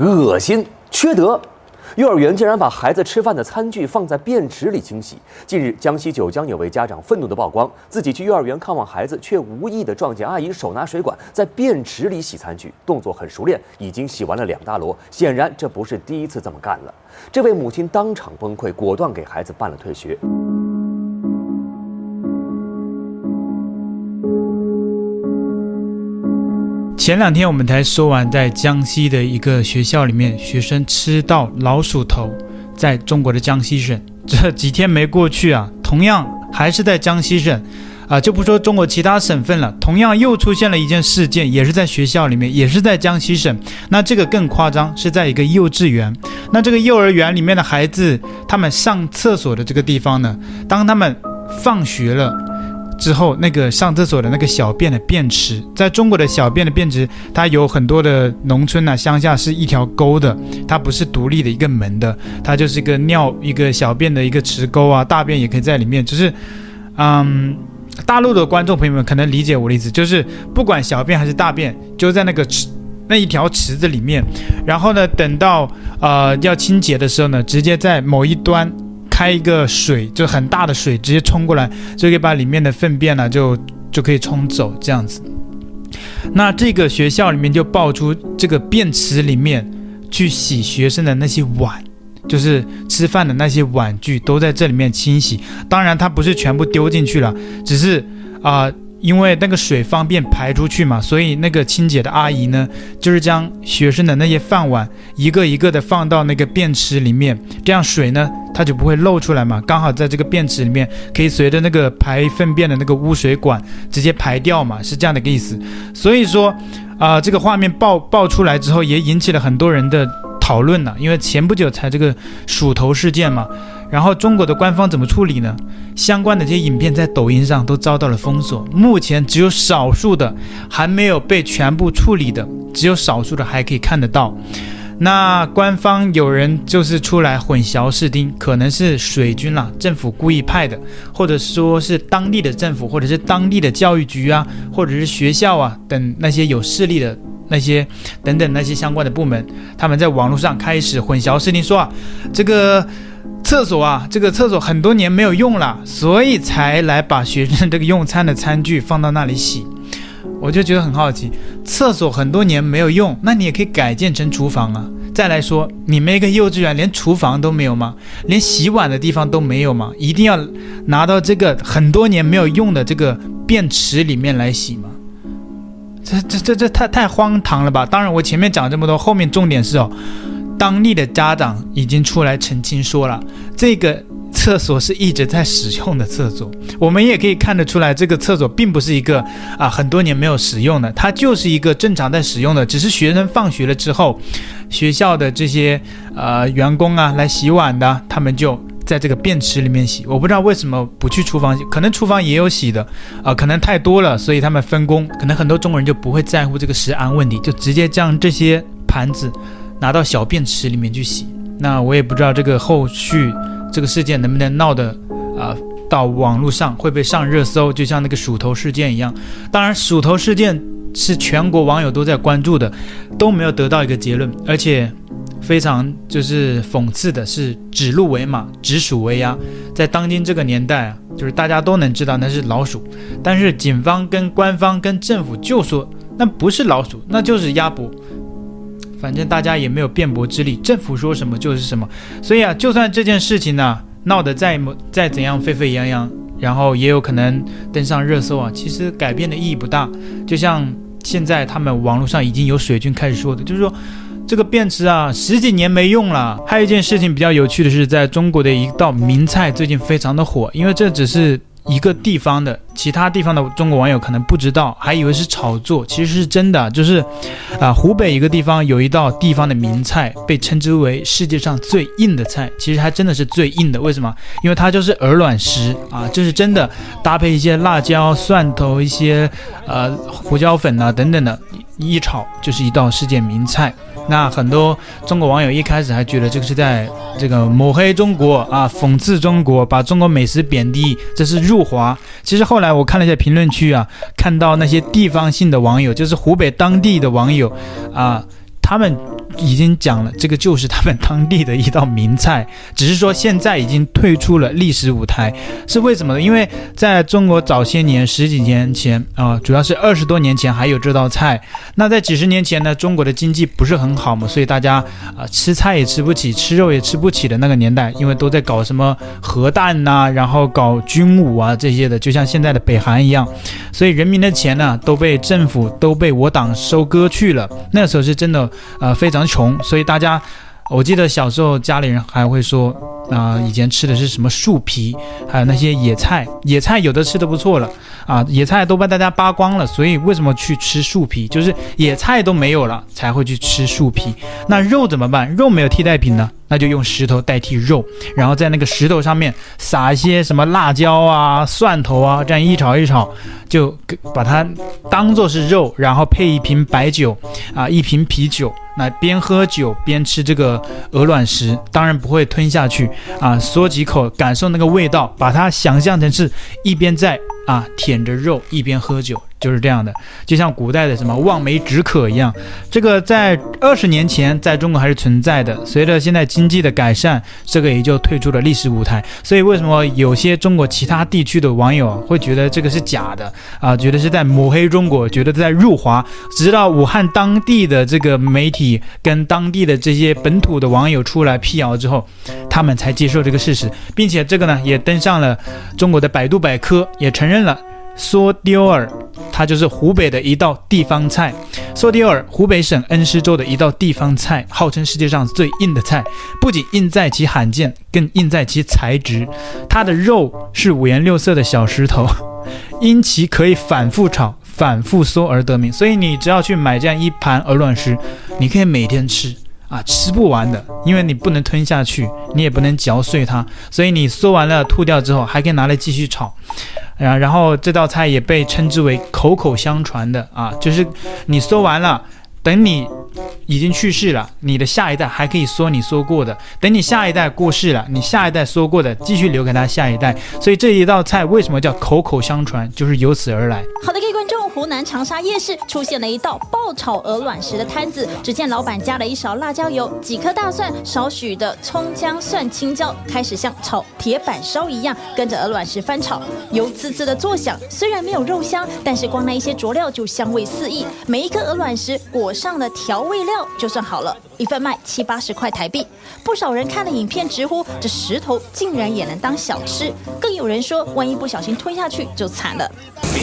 恶心，缺德。幼儿园竟然把孩子吃饭的餐具放在便池里清洗。近日，江西九江有位家长愤怒地曝光，自己去幼儿园看望孩子，却无意地撞见阿姨手拿水管在便池里洗餐具，动作很熟练，已经洗完了两大摞。显然，这不是第一次这么干了。这位母亲当场崩溃，果断给孩子办了退学。前两天我们才说完，在江西的一个学校里面，学生吃到老鼠头，在中国的江西省，这几天没过去啊，同样还是在江西省，啊，就不说中国其他省份了，同样又出现了一件事件，也是在学校里面，也是在江西省，那这个更夸张，是在一个幼稚园，那这个幼儿园里面的孩子，他们上厕所的这个地方呢，当他们放学了。之后，那个上厕所的那个小便的便池，在中国的小便的便池，它有很多的农村呐、乡下是一条沟的，它不是独立的一个门的，它就是一个尿一个小便的一个池沟啊，大便也可以在里面。就是，嗯，大陆的观众朋友们可能理解我的意思，就是不管小便还是大便，就在那个池那一条池子里面，然后呢，等到呃要清洁的时候呢，直接在某一端。开一个水，就很大的水，直接冲过来，就可以把里面的粪便呢，就就可以冲走，这样子。那这个学校里面就爆出这个便池里面去洗学生的那些碗，就是吃饭的那些碗具都在这里面清洗。当然，它不是全部丢进去了，只是啊。因为那个水方便排出去嘛，所以那个清洁的阿姨呢，就是将学生的那些饭碗一个一个的放到那个便池里面，这样水呢，它就不会漏出来嘛。刚好在这个便池里面，可以随着那个排粪便的那个污水管直接排掉嘛，是这样的一个意思。所以说，啊、这个画面爆爆出来之后，也引起了很多人的讨论呢。因为前不久才这个鼠头事件嘛。然后中国的官方怎么处理呢？相关的这些影片在抖音上都遭到了封锁，目前只有少数的还没有被全部处理的，只有少数的还可以看得到。那官方有人就是出来混淆视听，可能是水军啦，政府故意派的，或者说是当地的政府，或者是当地的教育局啊，或者是学校啊等那些有势力的那些等等那些相关的部门，他们在网络上开始混淆视听，说啊这个。厕所啊，这个厕所很多年没有用了，所以才来把学生这个用餐的餐具放到那里洗。我就觉得很好奇，厕所很多年没有用，那你也可以改建成厨房啊。再来说，你们一个幼稚园连厨房都没有吗？连洗碗的地方都没有吗？一定要拿到这个很多年没有用的这个便池里面来洗吗？这这这这太太荒唐了吧！当然，我前面讲这么多，后面重点是哦。当地的家长已经出来澄清说了，这个厕所是一直在使用的厕所。我们也可以看得出来，这个厕所并不是一个啊很多年没有使用的，它就是一个正常在使用的。只是学生放学了之后，学校的这些呃员工啊来洗碗的，他们就在这个便池里面洗。我不知道为什么不去厨房洗，可能厨房也有洗的啊，可能太多了，所以他们分工。可能很多中国人就不会在乎这个食安问题，就直接将这些盘子。拿到小便池里面去洗，那我也不知道这个后续这个事件能不能闹得啊、到网络上会不会上热搜，就像那个鼠头事件一样。当然，鼠头事件是全国网友都在关注的，都没有得到一个结论，而且非常就是讽刺的是，指鹿为马，指鼠为鸭。在当今这个年代啊，就是大家都能知道那是老鼠，但是警方跟官方跟政府就说那不是老鼠，那就是鸭脖。反正大家也没有辩驳之力，政府说什么就是什么，所以啊，就算这件事情呢、闹得再么再怎样沸沸扬扬，然后也有可能登上热搜啊，其实改变的意义不大。就像现在他们网络上已经有水军开始说的，就是说这个便池啊十几年没用了。还有一件事情比较有趣的是，在中国的一道名菜最近非常的火，因为这只是。一个地方的其他地方的中国网友可能不知道，还以为是炒作，其实是真的。就是，啊、湖北一个地方有一道地方的名菜，被称之为世界上最硬的菜，其实还真的是最硬的。为什么？因为它就是鹅卵石啊，这、就是真的，搭配一些辣椒、蒜头、一些呃胡椒粉啊等等的，一炒就是一道世界名菜。那很多中国网友一开始还觉得这个是在这个抹黑中国啊，讽刺中国，把中国美食贬低，这是辱华。其实后来我看了一下评论区啊，看到那些地方性的网友，就是湖北当地的网友啊，他们已经讲了，这个就是他们当地的一道名菜，只是说现在已经退出了历史舞台，是为什么呢？因为在中国早些年十几年前啊、主要是二十多年前还有这道菜。那在几十年前呢，中国的经济不是很好嘛，所以大家啊、吃菜也吃不起，吃肉也吃不起的那个年代，因为都在搞什么核弹呐、然后搞军武啊这些的，就像现在的北韩一样，所以人民的钱呢都被政府都被我党收割去了。那时候是真的呃非常穷，所以大家，我记得小时候家里人还会说。啊、以前吃的是什么树皮，还有那些野菜，野菜有的吃的不错了啊，野菜都被大家扒光了，所以为什么去吃树皮？就是野菜都没有了，才会去吃树皮。那肉怎么办？肉没有替代品呢？那就用石头代替肉，然后在那个石头上面撒一些什么辣椒啊、蒜头啊，这样一炒一炒，就把它当做是肉，然后配一瓶白酒啊，一瓶啤酒，那边喝酒边吃这个鹅卵石，当然不会吞下去啊，嗦几口感受那个味道，把它想象成是一边在啊舔着肉一边喝酒。就是这样的，就像古代的什么望梅止渴一样，这个在二十年前在中国还是存在的。随着现在经济的改善，这个也就退出了历史舞台。所以为什么有些中国其他地区的网友会觉得这个是假的啊？觉得是在抹黑中国，觉得在辱华。直到武汉当地的这个媒体跟当地的这些本土的网友出来辟谣之后，他们才接受这个事实，并且这个呢也登上了中国的百度百科，也承认认了。梭丢尔，它就是湖北的一道地方菜。梭丢尔，湖北省恩施州的一道地方菜，号称世界上最硬的菜。不仅硬在其罕见，更硬在其材质。它的肉是五颜六色的小石头，因其可以反复炒、反复嗦而得名。所以你只要去买这样一盘鹅卵石，你可以每天吃啊，吃不完的，因为你不能吞下去，你也不能嚼碎它，所以你嗦完了吐掉之后，还可以拿来继续炒。啊，然后这道菜也被称之为口口相传的啊，就是你嗦完了，等你已经去世了，你的下一代还可以嗦你嗦过的；等你下一代过世了，你下一代嗦过的继续留给他下一代。所以这一道菜为什么叫口口相传，就是由此而来。好的，各位观众，湖南长沙夜市出现了一道爆炒鹅卵石的摊子，只见老板加了一勺辣椒油，几颗大蒜，少许的葱姜蒜青椒，开始像炒铁板烧一样，跟着鹅卵石翻炒，油滋滋的作响。虽然没有肉香，但是光那一些佐料就香味四溢。每一颗鹅卵石裹上了调味料。就算好了，一份卖七八十块台币。不少人看了影片直呼，这石头竟然也能当小吃，更有人说，万一不小心吞下去就惨了。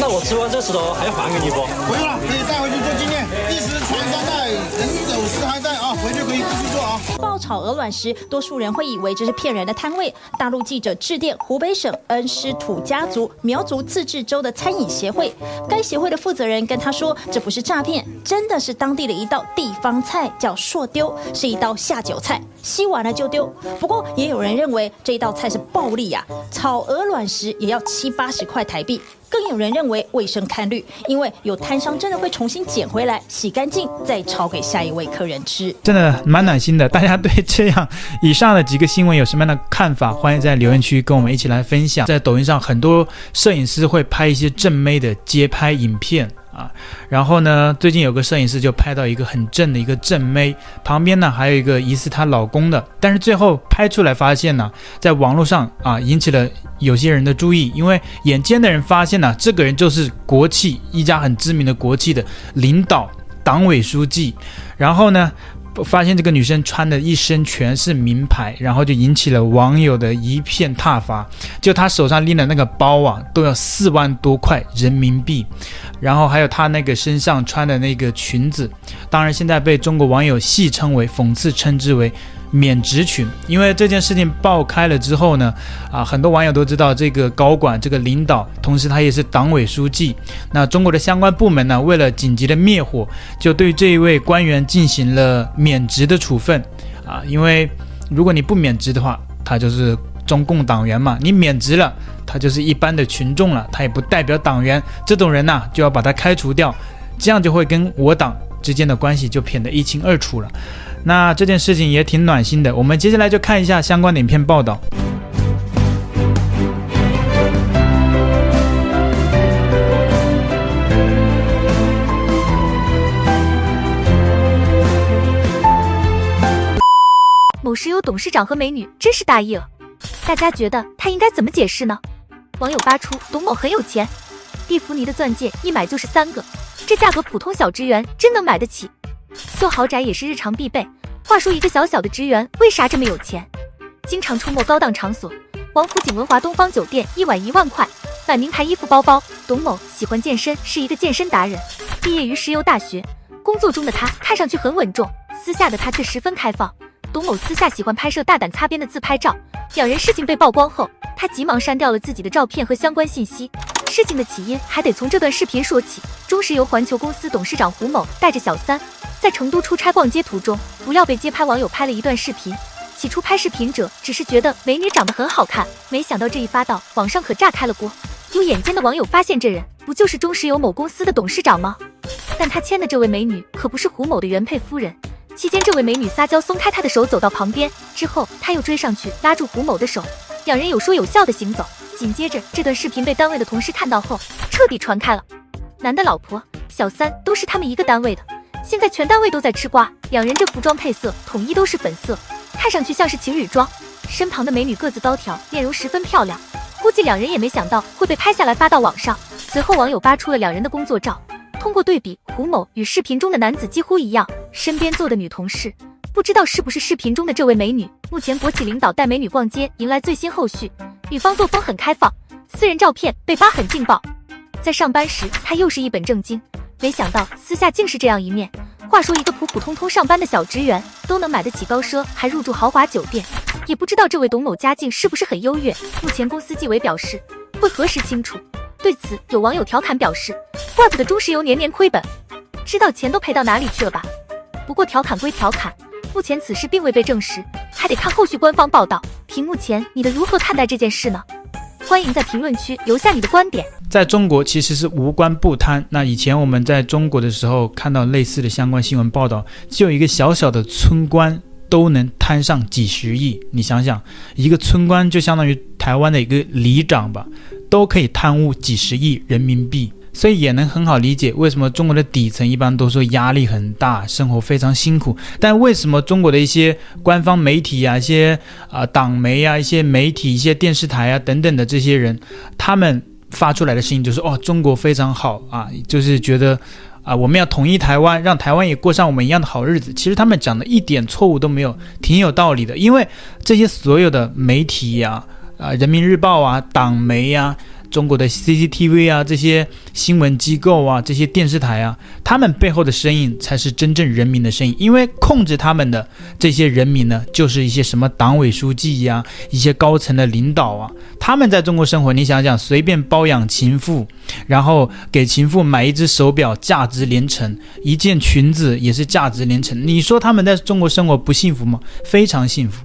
那我吃完这石头还要还给你不？不用了，可以带回去做纪念。一时传三代，人走四还在啊，回去可以继续做啊。爆炒鹅卵石，多数人会以为这是骗人的摊位。大陆记者致电湖北省恩施土家族苗族自治州的餐饮协会，该协会的负责人跟他说，这不是诈骗，真的是当地的一道地方菜，叫硕丢，是一道下酒菜，吸完了就丢。不过也有人认为这一道菜是暴利呀、啊，炒鹅卵石也要七八十块台币。更有人认为卫生堪虑，因为有摊商真的会重新捡回来，洗干净再炒给下一位客人吃，真的蛮暖心的。大家对这样以上的几个新闻有什么样的看法？欢迎在留言区跟我们一起来分享。在抖音上，很多摄影师会拍一些正妹的街拍影片。啊，然后呢，最近有个摄影师就拍到一个很正的一个正妹，旁边呢还有一个疑似她老公的，但是最后拍出来发现呢，在网络上啊引起了有些人的注意，因为眼尖的人发现呢，这个人就是国企一家很知名的国企的领导、党委书记，然后呢。发现这个女生穿的一身全是名牌，然后就引起了网友的一片挞伐。就她手上拎的那个包啊，都要四万多块人民币，然后还有她那个身上穿的那个裙子，当然现在被中国网友戏称为、讽刺称之为。免职群，因为这件事情爆开了之后呢，啊，很多网友都知道这个高管、这个领导，同时他也是党委书记。那中国的相关部门呢，为了紧急的灭火，就对这一位官员进行了免职的处分。啊，因为如果你不免职的话，他就是中共党员嘛，你免职了，他就是一般的群众了，他也不代表党员。这种人呢，就要把他开除掉，这样就会跟我党之间的关系就撇得一清二楚了。那这件事情也挺暖心的，我们接下来就看一下相关的影片报道。某石油董事长和美女真是大意了。大家觉得他应该怎么解释呢？网友扒出董某很有钱，蒂芙尼的钻戒一买就是三个，这价格普通小职员真能买得起。秀豪宅也是日常必备。话说一个小小的职员为啥这么有钱？经常出没高档场所，王府井文华东方酒店一晚一万块，买名牌衣服包包。董某喜欢健身，是一个健身达人，毕业于石油大学。工作中的他看上去很稳重，私下的他却十分开放。董某私下喜欢拍摄大胆擦边的自拍照，两人事情被曝光后，他急忙删掉了自己的照片和相关信息。事情的起因还得从这段视频说起。中石油环球公司董事长胡某带着小三在成都出差逛街途中，不料被街拍网友拍了一段视频。起初拍视频者只是觉得美女长得很好看，没想到这一发到网上可炸开了锅。有眼尖的网友发现，这人不就是中石油某公司的董事长吗？但他牵的这位美女可不是胡某的原配夫人。期间，这位美女撒娇松开他的手，走到旁边之后，他又追上去拉住胡某的手，两人有说有笑的行走。紧接着，这段视频被单位的同事看到后，彻底传开了。男的老婆、小三都是他们一个单位的，现在全单位都在吃瓜。两人这服装配色统一都是粉色。看上去像是情侣装，身旁的美女个子高挑，面容十分漂亮。估计两人也没想到会被拍下来发到网上。随后网友扒出了两人的工作照，通过对比，胡某与视频中的男子几乎一样。身边坐的女同事，不知道是不是视频中的这位美女。目前国企领导带美女逛街，迎来最新后续。女方作风很开放，私人照片被扒很劲爆。在上班时，她又是一本正经，没想到私下竟是这样一面。话说，一个普普通通上班的小职员都能买得起高奢，还入住豪华酒店，也不知道这位董某家境是不是很优越。目前公司纪委表示会核实清楚。对此，有网友调侃表示：“怪不得中石油年年亏本，知道钱都赔到哪里去了吧？”不过调侃归调侃，目前此事并未被证实，还得看后续官方报道。屏幕前你的如何看待这件事呢？欢迎在评论区留下你的观点。在中国其实是无官不贪。那以前我们在中国的时候看到类似的相关新闻报道，就一个小小的村官都能贪上几十亿。你想想，一个村官就相当于台湾的一个里长吧，都可以贪污几十亿人民币。所以也能很好理解为什么中国的底层一般都说压力很大，生活非常辛苦。但为什么中国的一些官方媒体啊、一些啊、党媒啊、一些媒体、一些电视台啊等等的这些人，他们发出来的声音就是哦，中国非常好啊，就是觉得啊，我们要统一台湾，让台湾也过上我们一样的好日子。其实他们讲的一点错误都没有，挺有道理的。因为这些所有的媒体呀、啊、人民日报啊、党媒呀、中国的 CCTV 啊，这些新闻机构啊，这些电视台啊，他们背后的声音才是真正人民的声音。因为控制他们的这些人民呢，就是一些什么党委书记呀、一些高层的领导啊。他们在中国生活，你想想，随便包养情妇，然后给情妇买一只手表，价值连城；一件裙子也是价值连城。你说他们在中国生活不幸福吗？非常幸福。